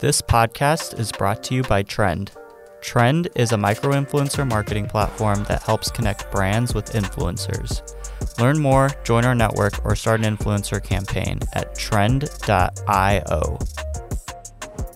This podcast is brought to you by Trend. Trend is a micro influencer marketing platform that helps connect brands with influencers. Learn more, join our network, or start an influencer campaign at trend.io.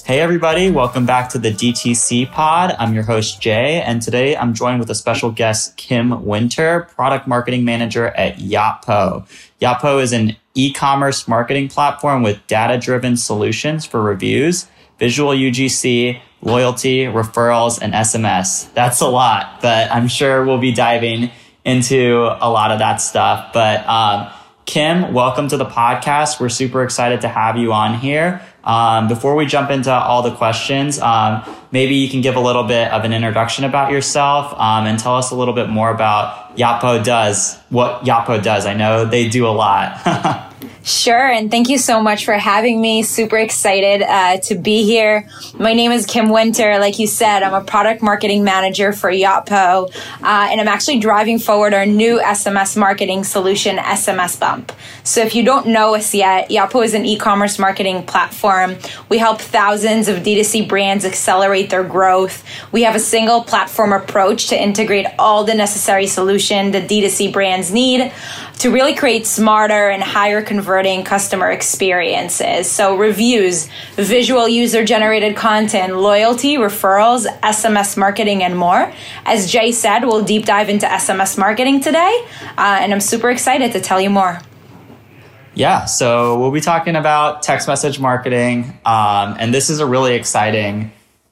Hey, everybody, welcome back to the DTC pod. I'm your host, Jay, and today I'm joined with a special guest, Kim Winter, product marketing manager at Yotpo. Yotpo is an e commerce marketing platform with data driven solutions for reviews, visual UGC, loyalty, referrals, and SMS. That's a lot, but I'm sure we'll be diving into a lot of that stuff. But um, Kim, welcome to the podcast. We're super excited to have you on here. Um, before we jump into all the questions, um, maybe you can give a little bit of an introduction about yourself um, and tell us a little bit more about Yotpo does, what Yotpo does. I know they do a lot. Sure, and thank you so much for having me. Super excited uh, to be here. My name is Kim Winter. Like you said, I'm a product marketing manager for Yotpo, uh, and I'm actually driving forward our new SMS marketing solution, SMS Bump. So if you don't know us yet, Yotpo is an e-commerce marketing platform. We help thousands of D2C brands accelerate their growth. We have a single platform approach to integrate all the necessary solution that D2C brands need to really create smarter and higher converting customer experiences. So, reviews, visual user generated content, loyalty, referrals, SMS marketing, and more. As Jay said, we'll deep dive into SMS marketing today, uh, and I'm super excited to tell you more. Yeah, so we'll be talking about text message marketing, um, and this is a really exciting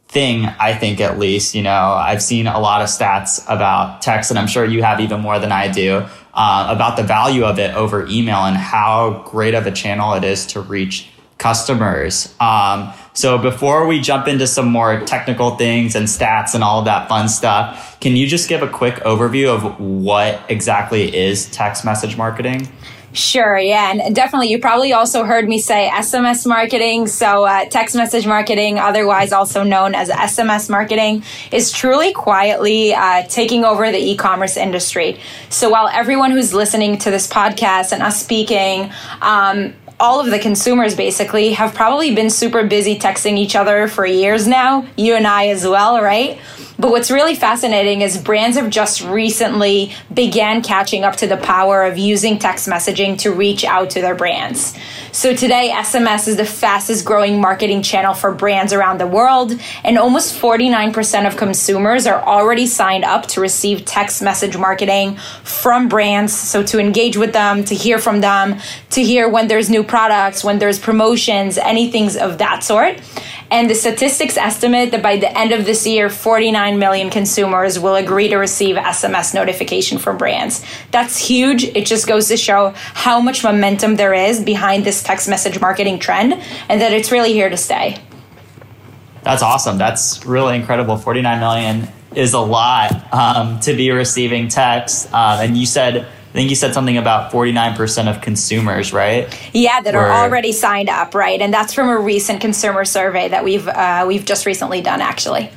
thing, I think, at least. You know, I've seen a lot of stats about text, and I'm sure you have even more than I do uh, about the value of it over email and how great of a channel it is to reach customers. Um, so before we jump into some more technical things and stats and all of that fun stuff, can you just give a quick overview of what exactly is text message marketing? Sure, yeah, and definitely you probably also heard me say SMS marketing. So, uh, text message marketing, otherwise also known as SMS marketing, is truly quietly uh, taking over the e commerce industry. So, while everyone who's listening to this podcast and us speaking, um, all of the consumers basically have probably been super busy texting each other for years now, you and I as well, right? But what's really fascinating is brands have just recently began catching up to the power of using text messaging to reach out to their brands. So today, SMS is the fastest growing marketing channel for brands around the world, and almost 49% of consumers are already signed up to receive text message marketing from brands. So to engage with them, to hear from them, to hear when there's new products, when there's promotions, anything of that sort. And the statistics estimate that by the end of this year, 49 million consumers will agree to receive SMS notification from brands. That's huge. It just goes to show how much momentum there is behind this text message marketing trend and that it's really here to stay. That's awesome. That's really incredible. 49 million is a lot um, to be receiving text. Um, and you said I think you said something about 49% of consumers, right? Yeah, that Were, are already signed up, right? And that's from a recent consumer survey that we've uh, we've just recently done, actually.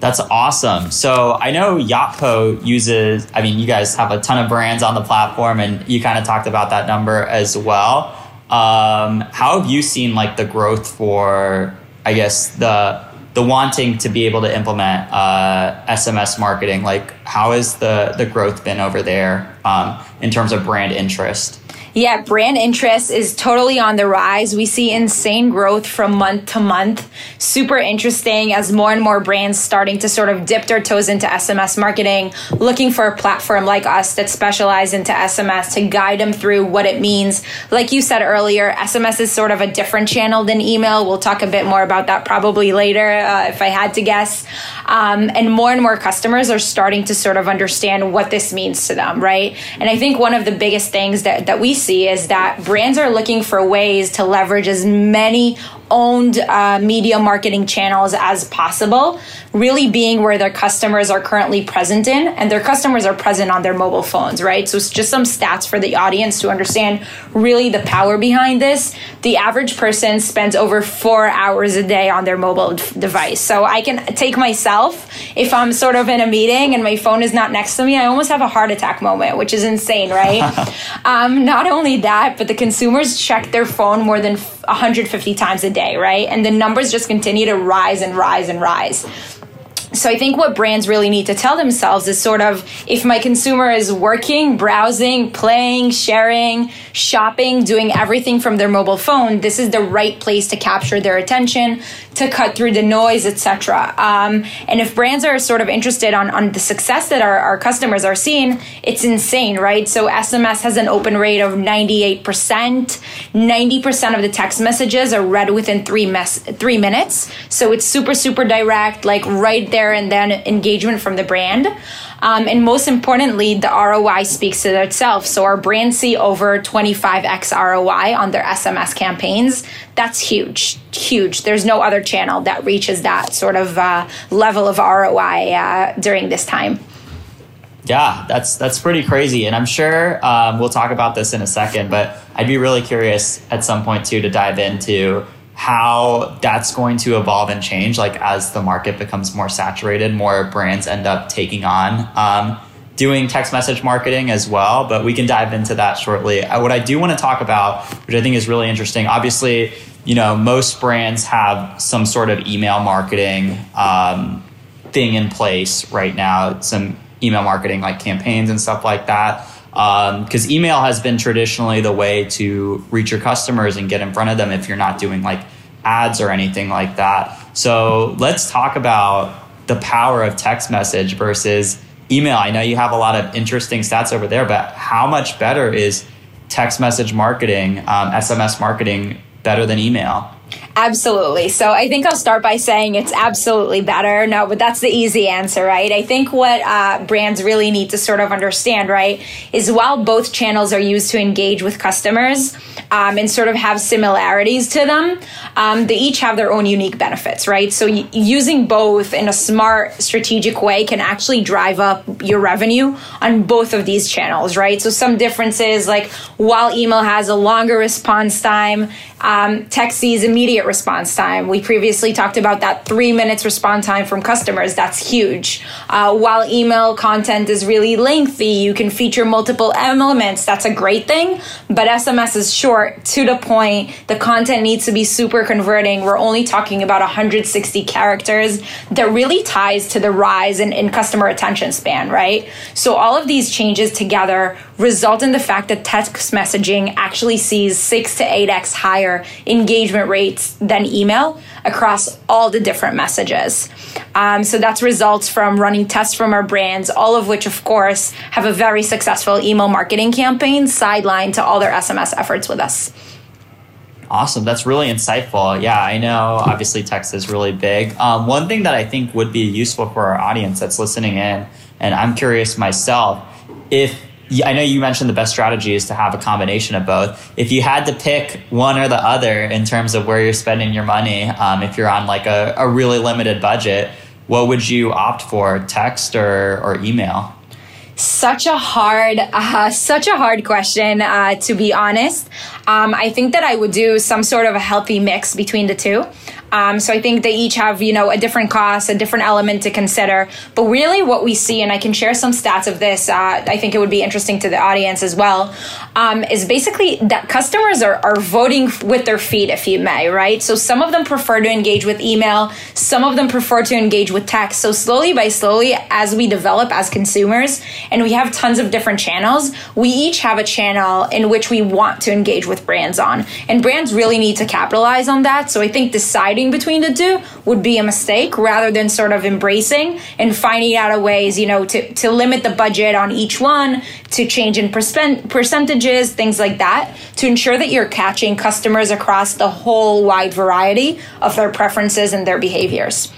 That's awesome. So I know Yotpo uses. I mean, you guys have a ton of brands on the platform, and you kind of talked about that number as well. Um, how have you seen like the growth for? I guess the the wanting to be able to implement uh, SMS marketing, like how has the the growth been over there um, in terms of brand interest? Yeah, brand interest is totally on the rise. We see insane growth from month to month. Super interesting as more and more brands starting to sort of dip their toes into SMS marketing, looking for a platform like us that specialize into SMS to guide them through what it means. Like you said earlier, SMS is sort of a different channel than email. We'll talk a bit more about that probably later uh, if I had to guess. Um, and more and more customers are starting to sort of understand what this means to them, right? And I think one of the biggest things that, that we see is that brands are looking for ways to leverage as many owned uh, media marketing channels as possible, really being where their customers are currently present in, and their customers are present on their mobile phones, right? So it's just some stats for the audience to understand really the power behind this. The average person spends over four hours a day on their mobile device. So I can take myself, if I'm sort of in a meeting and my phone is not next to me, I almost have a heart attack moment, which is insane, right? um, not only that, but the consumers check their phone more than 150 times a day, right? And the numbers just continue to rise and rise and rise. So I think what brands really need to tell themselves is sort of if my consumer is working, browsing, playing, sharing, shopping, doing everything from their mobile phone, this is the right place to capture their attention, to cut through the noise, etc. Um, and if brands are sort of interested on, on the success that our, our customers are seeing, it's insane, right? So SMS has an open rate of 98%. 90% of the text messages are read within three, mes- three minutes. So it's super, super direct, like right there and then engagement from the brand. Um, and most importantly, the ROI speaks to itself. So our brands see over 25x ROI on their SMS campaigns. That's huge, huge. There's no other channel that reaches that sort of uh, level of ROI uh, during this time. Yeah, that's that's pretty crazy, and I'm sure um, we'll talk about this in a second. But I'd be really curious at some point too to dive into how that's going to evolve and change like as the market becomes more saturated more brands end up taking on um, doing text message marketing as well but we can dive into that shortly. Uh, what i do want to talk about which i think is really interesting obviously you know most brands have some sort of email marketing um, thing in place right now some email marketing like campaigns and stuff like that because um, email has been traditionally the way to reach your customers and get in front of them if you're not doing like ads or anything like that. So let's talk about the power of text message versus email. I know you have a lot of interesting stats over there, but how much better is text message marketing, um, SMS marketing, better than email? Absolutely. So I think I'll start by saying it's absolutely better. No, but that's the easy answer, right? I think what uh, brands really need to sort of understand, right, is while both channels are used to engage with customers um, and sort of have similarities to them, um, they each have their own unique benefits, right? So y- using both in a smart, strategic way can actually drive up your revenue on both of these channels, right? So some differences, like while email has a longer response time, um, text sees immediate response time. We previously talked about that three minutes response time from customers. That's huge. Uh, while email content is really lengthy, you can feature multiple elements. That's a great thing. But SMS is short, to the point. The content needs to be super converting. We're only talking about 160 characters. That really ties to the rise in, in customer attention span, right? So all of these changes together result in the fact that text messaging actually sees six to eight x higher engagement rates than email across all the different messages. Um, so that's results from running tests from our brands, all of which, of course, have a very successful email marketing campaign sidelined to all their SMS efforts with us. Awesome. That's really insightful. Yeah, I know obviously text is really big. Um, one thing that I think would be useful for our audience that's listening in, and I'm curious myself, if I know you mentioned the best strategy is to have a combination of both. If you had to pick one or the other in terms of where you're spending your money, um, if you're on like a, a really limited budget, what would you opt for, text or, or email? such a hard uh, such a hard question uh, to be honest um, i think that i would do some sort of a healthy mix between the two um, so I think they each have, you know, a different cost, a different element to consider. But really, what we see, and I can share some stats of this, uh, I think it would be interesting to the audience as well, um, is basically that customers are, are voting with their feet, if you may, right? So some of them prefer to engage with email, some of them prefer to engage with text. So slowly by slowly, as we develop as consumers, and we have tons of different channels, we each have a channel in which we want to engage with brands on. And brands really need to capitalize on that. So I think deciding deciding between the two would be a mistake rather than sort of embracing and finding out a ways, you know, to, to limit the budget on each one, to change in percent, percentages, things like that, to ensure that you're catching customers across the whole wide variety of their preferences and their behaviors.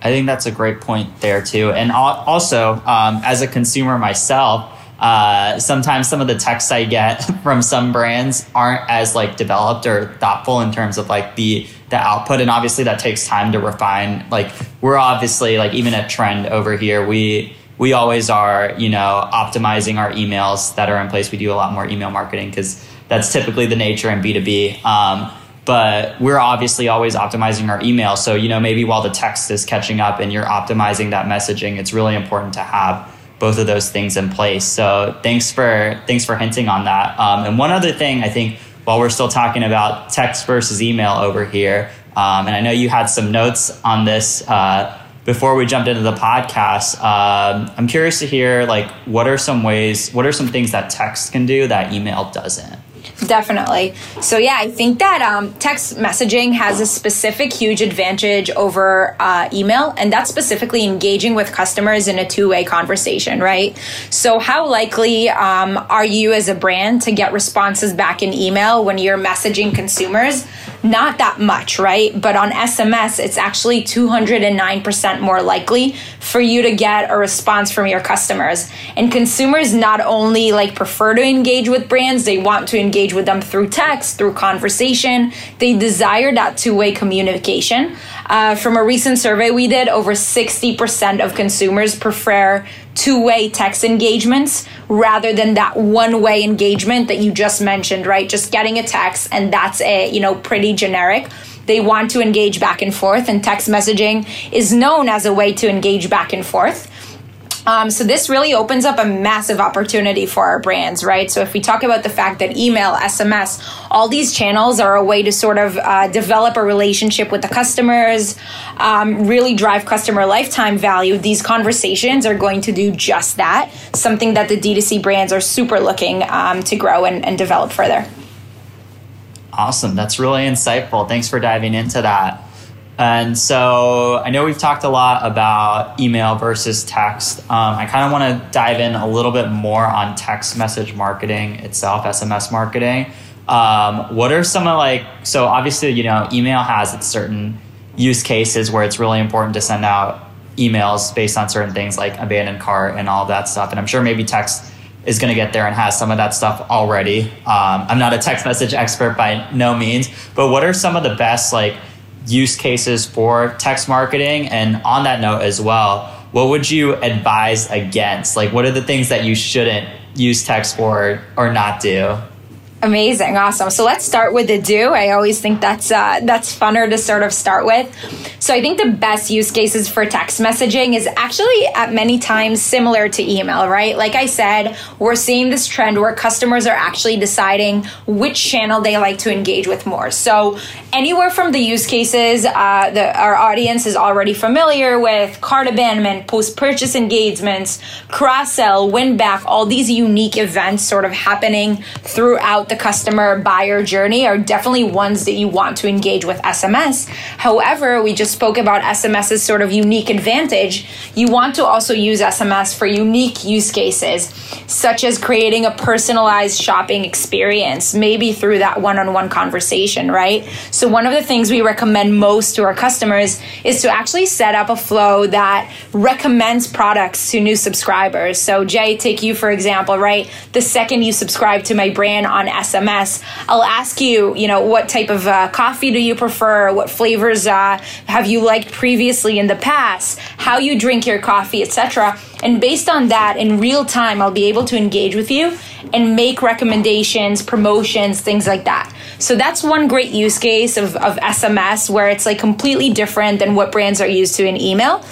I think that's a great point there too. And also, um, as a consumer myself, uh, sometimes some of the texts I get from some brands aren't as like developed or thoughtful in terms of like the the output, and obviously that takes time to refine. Like we're obviously like even at Trend over here, we we always are you know optimizing our emails that are in place. We do a lot more email marketing because that's typically the nature in B two B. Um, but we're obviously always optimizing our email. So, you know, maybe while the text is catching up and you're optimizing that messaging, it's really important to have both of those things in place. So thanks for thanks for hinting on that. Um, and one other thing I think while we're still talking about text versus email over here, um, and I know you had some notes on this uh, before we jumped into the podcast. Um, I'm curious to hear like what are some ways, what are some things that text can do that email doesn't? Definitely. So, yeah, I think that um, text messaging has a specific huge advantage over uh, email, and that's specifically engaging with customers in a two way conversation, right? So, how likely um, are you as a brand to get responses back in email when you're messaging consumers? Not that much, right? But on SMS, it's actually 209% more likely for you to get a response from your customers. And consumers not only like prefer to engage with brands, they want to engage with them through text, through conversation. They desire that two way communication. Uh, from a recent survey we did, over 60% of consumers prefer two way text engagements rather than that one way engagement that you just mentioned, right? Just getting a text and that's it, you know, pretty generic. They want to engage back and forth, and text messaging is known as a way to engage back and forth. Um, so this really opens up a massive opportunity for our brands, right? So if we talk about the fact that email, SMS, all these channels are a way to sort of uh, develop a relationship with the customers, um, really drive customer lifetime value, these conversations are going to do just that. Something that the D2C brands are super looking um, to grow and, and develop further. Awesome. That's really insightful. Thanks for diving into that. And so I know we've talked a lot about email versus text. Um, I kind of want to dive in a little bit more on text message marketing itself, SMS marketing. Um, what are some of like, so obviously, you know, email has its certain use cases where it's really important to send out emails based on certain things like abandoned cart and all that stuff. And I'm sure maybe text is going to get there and has some of that stuff already. Um, I'm not a text message expert by no means, but what are some of the best like use cases for text marketing? And on that note as well, what would you advise against? Like, what are the things that you shouldn't use text for or not do? Amazing, awesome. So let's start with the do. I always think that's uh, that's funner to sort of start with. So I think the best use cases for text messaging is actually at many times similar to email, right? Like I said, we're seeing this trend where customers are actually deciding which channel they like to engage with more. So anywhere from the use cases, uh, our audience is already familiar with cart abandonment, post purchase engagements, cross sell, win back, all these unique events sort of happening throughout the customer buyer journey are definitely ones that you want to engage with SMS. However, we just spoke about SMS's sort of unique advantage. You want to also use SMS for unique use cases, such as creating a personalized shopping experience, maybe through that one on one conversation, right? So, one of the things we recommend most to our customers is to actually set up a flow that recommends products to new subscribers. So, Jay, take you for example, right? The second you subscribe to my brand on SMS, I'll ask you, you know, what type of uh, coffee do you prefer? What flavors uh, have you liked previously in the past? How you drink your coffee, etc. And based on that, in real time, I'll be able to engage with you and make recommendations, promotions, things like that. So that's one great use case of, of SMS where it's like completely different than what brands are used to in email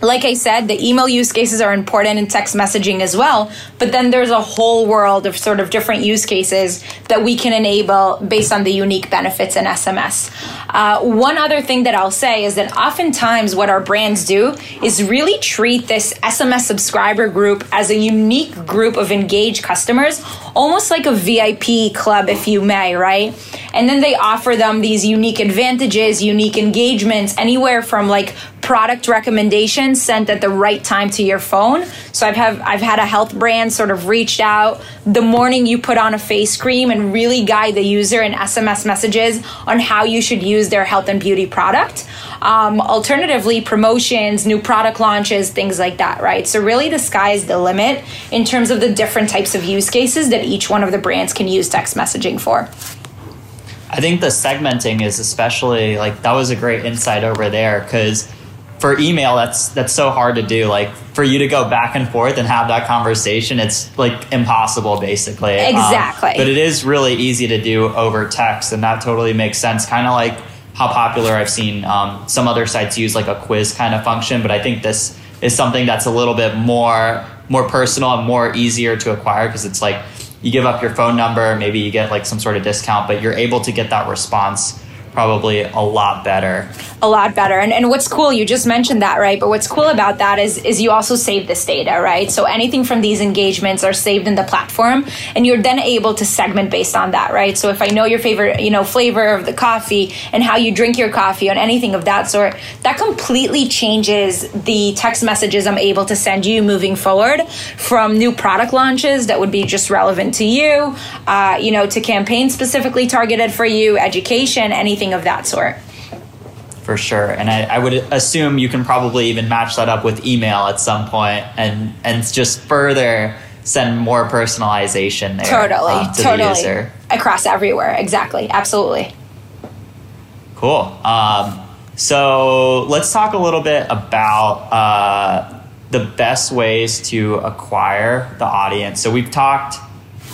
like I said, the email use cases are important in text messaging as well. But then there's a whole world of sort of different use cases that we can enable based on the unique benefits in SMS. Uh, one other thing that I'll say is that oftentimes what our brands do is really treat this SMS subscriber group as a unique group of engaged customers, almost like a VIP club, if you may, right? And then they offer them these unique advantages, unique engagements, anywhere from like product recommendations sent at the right time to your phone. So I've have I've had a health brand sort of reached out the morning you put on a face cream and really guide the user in SMS messages on how you should use their health and beauty product. Um, alternatively, promotions, new product launches, things like that, right? So really the sky's the limit in terms of the different types of use cases that each one of the brands can use text messaging for. I think the segmenting is especially like that was a great insight over there because for email that's that's so hard to do. Like for you to go back and forth and have that conversation it's like impossible basically. Um, exactly. um, but it is really easy to do over text and that totally makes sense. Kind of like how popular i've seen um, some other sites use like a quiz kind of function but i think this is something that's a little bit more more personal and more easier to acquire because it's like you give up your phone number, maybe you get like some sort of discount, but you're able to get that response probably a lot better. A lot better. And, and what's cool, you just mentioned that, right? But what's cool about that is, is you also save this data, right? So anything from these engagements are saved in the platform and you're then able to segment based on that, right? So if I know your favorite, you know, flavor of the coffee and how you drink your coffee and anything of that sort, that completely changes the text messages I'm able to send you moving forward from new product launches that would be just relevant to you, uh, you know, to campaigns specifically targeted for you, education, anything anything of that sort. For sure, and I, I, would assume you can probably even match that up with email at some point, and and just further send more personalization there. Totally, um, to totally across everywhere. Exactly, absolutely. Cool. Um, so let's talk a little bit about uh, the best ways to acquire the audience. So we've talked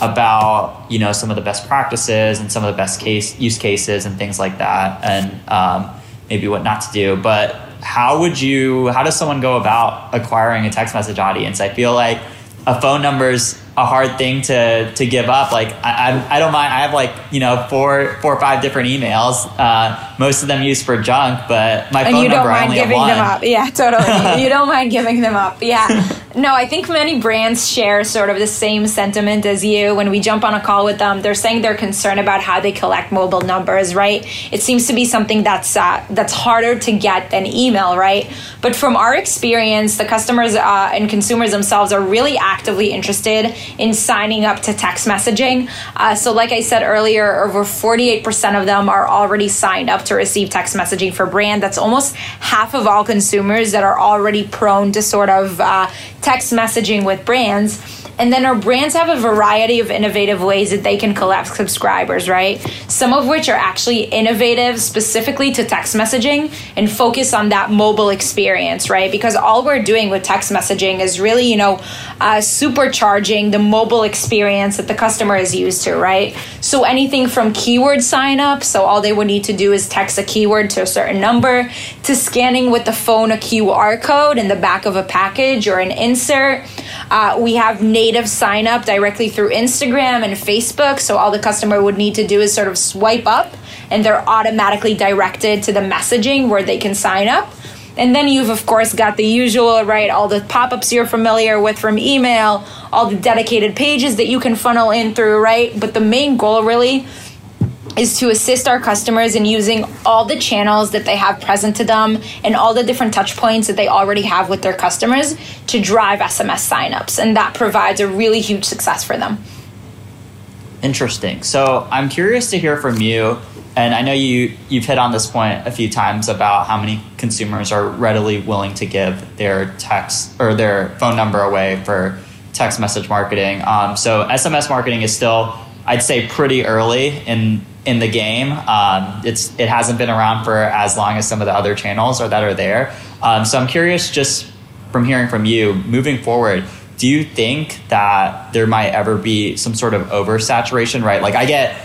about you know some of the best practices and some of the best case use cases and things like that and um, maybe what not to do but how would you how does someone go about acquiring a text message audience i feel like a phone number is a hard thing to to give up. Like I, I, I don't mind. I have like you know four four or five different emails. Uh, most of them used for junk, but my and phone you don't number mind I only giving them up. Yeah, totally. you don't mind giving them up. Yeah. No, I think many brands share sort of the same sentiment as you. When we jump on a call with them, they're saying they're concerned about how they collect mobile numbers. Right. It seems to be something that's uh, that's harder to get than email. Right. But from our experience, the customers uh, and consumers themselves are really actively interested in signing up to text messaging. Uh, so, like I said earlier, over 48% of them are already signed up to receive text messaging for brand. That's almost half of all consumers that are already prone to sort of uh, text messaging with brands. And then our brands have a variety of innovative ways that they can collect subscribers, right? Some of which are actually innovative specifically to text messaging and focus on that mobile experience, right? Because all we're doing with text messaging is really, you know, uh, supercharging the mobile experience that the customer is used to, right? So anything from keyword sign up, so all they would need to do is text a keyword to a certain number, to scanning with the phone a QR code in the back of a package or an insert. Uh, we have native sign up directly through Instagram and Facebook. So all the customer would need to do is sort of swipe up and they're automatically directed to the messaging where they can sign up. And then you've, of course, got the usual, right? All the pop ups you're familiar with from email, all the dedicated pages that you can funnel in through, right? But the main goal really is to assist our customers in using all the channels that they have present to them and all the different touch points that they already have with their customers to drive SMS signups. And that provides a really huge success for them. Interesting. So I'm curious to hear from you. And I know you you've hit on this point a few times about how many consumers are readily willing to give their text or their phone number away for text message marketing. Um, so SMS marketing is still, I'd say, pretty early in in the game. Um, it's it hasn't been around for as long as some of the other channels or that are there. Um, so I'm curious, just from hearing from you, moving forward, do you think that there might ever be some sort of oversaturation? Right, like I get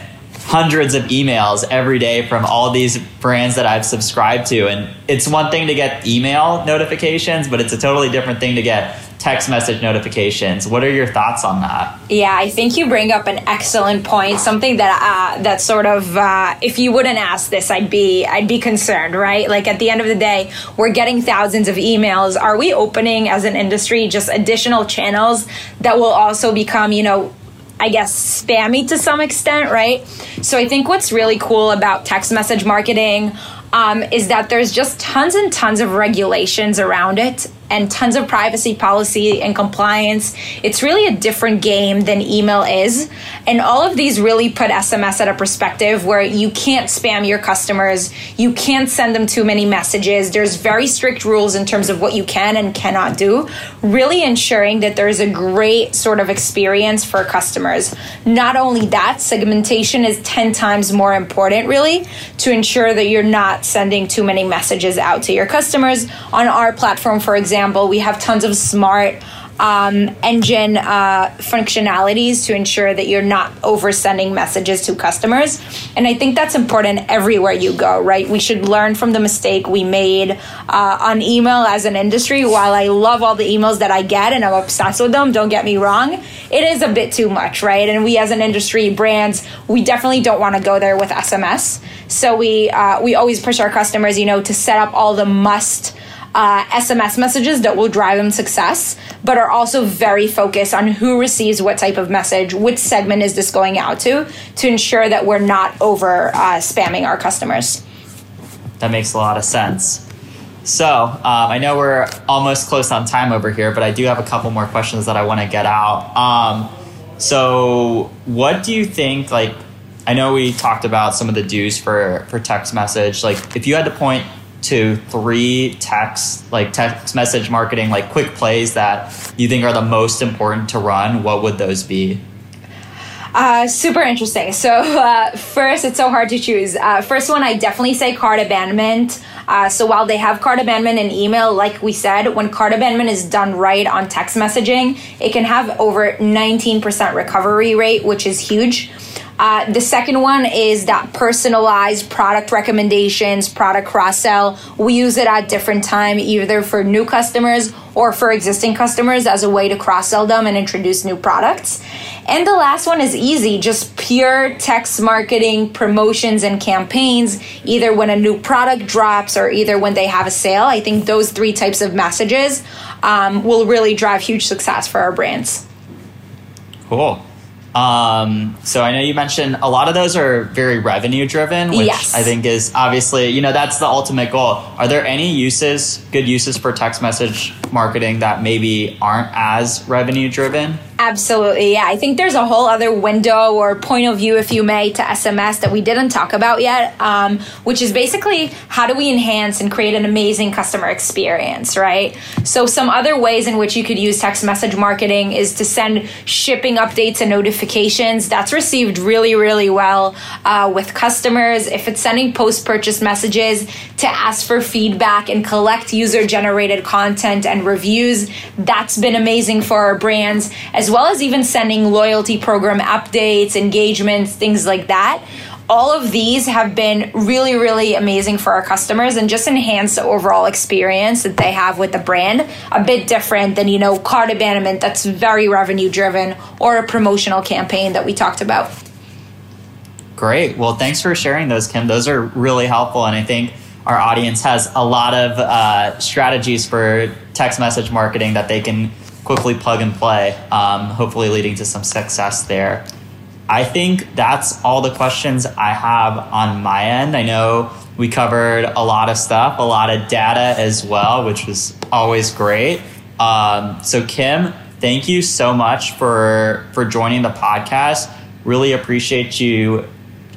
hundreds of emails every day from all these brands that I've subscribed to, and it's one thing to get email notifications, but it's a totally different thing to get text message notifications. What are your thoughts on that? Yeah, I think you bring up an excellent point. Something that uh, that sort of uh, if you wouldn't ask this, I'd be I'd be concerned, right? Like at the end of the day, we're getting thousands of emails. Are we opening as an industry just additional channels that will also become, you know, I guess, spammy to some extent, right? So I think what's really cool about text message marketing um, is that there's just tons and tons of regulations around it and tons of privacy policy and compliance. It's really a different game than email is. And all of these really put SMS at a perspective where you can't spam your customers, you can't send them too many messages. There's very strict rules in terms of what you can and cannot do, really ensuring that there's a great sort of experience for customers. Not only that, segmentation is 10 times more important, really, to ensure that you're not sending too many messages out to your customers. On our platform, for example, we have tons of smart um, engine uh, functionalities to ensure that you're not oversending messages to customers. And I think that's important everywhere you go, right? We should learn from the mistake we made uh, on email as an industry. While I love all the emails that I get and I'm obsessed with them, don't get me wrong, it is a bit too much, right? And we as an industry, brands, we definitely don't want to go there with SMS. So we uh, we always push our customers, you know, to set up all the must uh, SMS messages that will drive them success, but are also very focused on who receives what type of message, which segment is this going out to, to ensure that we're not over uh, spamming our customers. That makes a lot of sense. So um, I know we're almost close on time over here, but I do have a couple more questions that I want to get out. Um, so, what do you think? Like, I know we talked about some of the do's for for text message. Like, if you had to point to three text like text message marketing like quick plays that you think are the most important to run what would those be uh, super interesting. So uh, first, it's so hard to choose. Uh, first one, I definitely say cart abandonment. Uh, so while they have cart abandonment in email, like we said, when cart abandonment is done right on text messaging, it can have over 19% recovery rate, which is huge. Uh, the second one is that personalized product recommendations, product cross sell. We use it at different time, either for new customers or for existing customers as a way to cross sell them and introduce new products. And the last one is easy, just pure text marketing, promotions, and campaigns, either when a new product drops or either when they have a sale. I think those three types of messages um, will really drive huge success for our brands. Cool. Um, so I know you mentioned a lot of those are very revenue driven, which yes. I think is obviously, you know, that's the ultimate goal. Are there any uses, good uses for text message marketing that maybe aren't as revenue driven? Absolutely. Yeah. I think there's a whole other window or point of view, if you may, to SMS that we didn't talk about yet, um, which is basically how do we enhance and create an amazing customer experience, right? So, some other ways in which you could use text message marketing is to send shipping updates and notifications. That's received really, really well uh, with customers. If it's sending post purchase messages to ask for feedback and collect user generated content and reviews, that's been amazing for our brands as well as even sending loyalty program updates, engagements, things like that. All of these have been really, really amazing for our customers and just enhance the overall experience that they have with the brand. A bit different than, you know, cart abandonment that's very revenue driven or a promotional campaign that we talked about. Great. Well, thanks for sharing those, Kim. Those are really helpful. And I think our audience has a lot of uh, strategies for text message marketing that they can quickly plug and play, um, hopefully leading to some success there. I think that's all the questions I have on my end. I know we covered a lot of stuff, a lot of data as well, which was always great. Um, so, Kim, thank you so much for for joining the podcast. Really appreciate you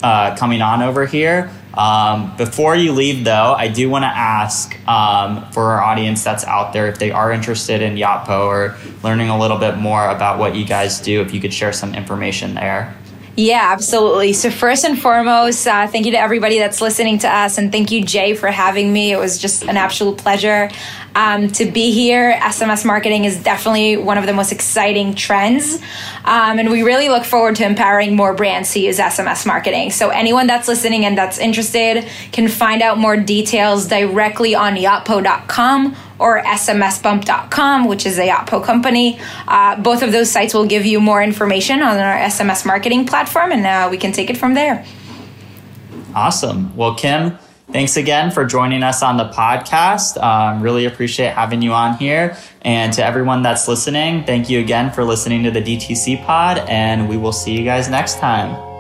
uh, coming on over here. Um, before you leave, though, I do want to ask um, for our audience that's out there if they are interested in Yotpo or learning a little bit more about what you guys do, if you could share some information there. Yeah, absolutely. So, first and foremost, uh, thank you to everybody that's listening to us, and thank you, Jay, for having me. It was just an absolute pleasure um, to be here. SMS marketing is definitely one of the most exciting trends, um, and we really look forward to empowering more brands to use SMS marketing. So, anyone that's listening and that's interested can find out more details directly on yotpo.com or smsbump.com, which is a Yotpo company. Uh, both of those sites will give you more information on our SMS marketing platform, and uh, we can take it from there. Awesome. Well, Kim, thanks again for joining us on the podcast. Um, really appreciate having you on here. And to everyone that's listening, thank you again for listening to the DTC pod, and we will see you guys next time.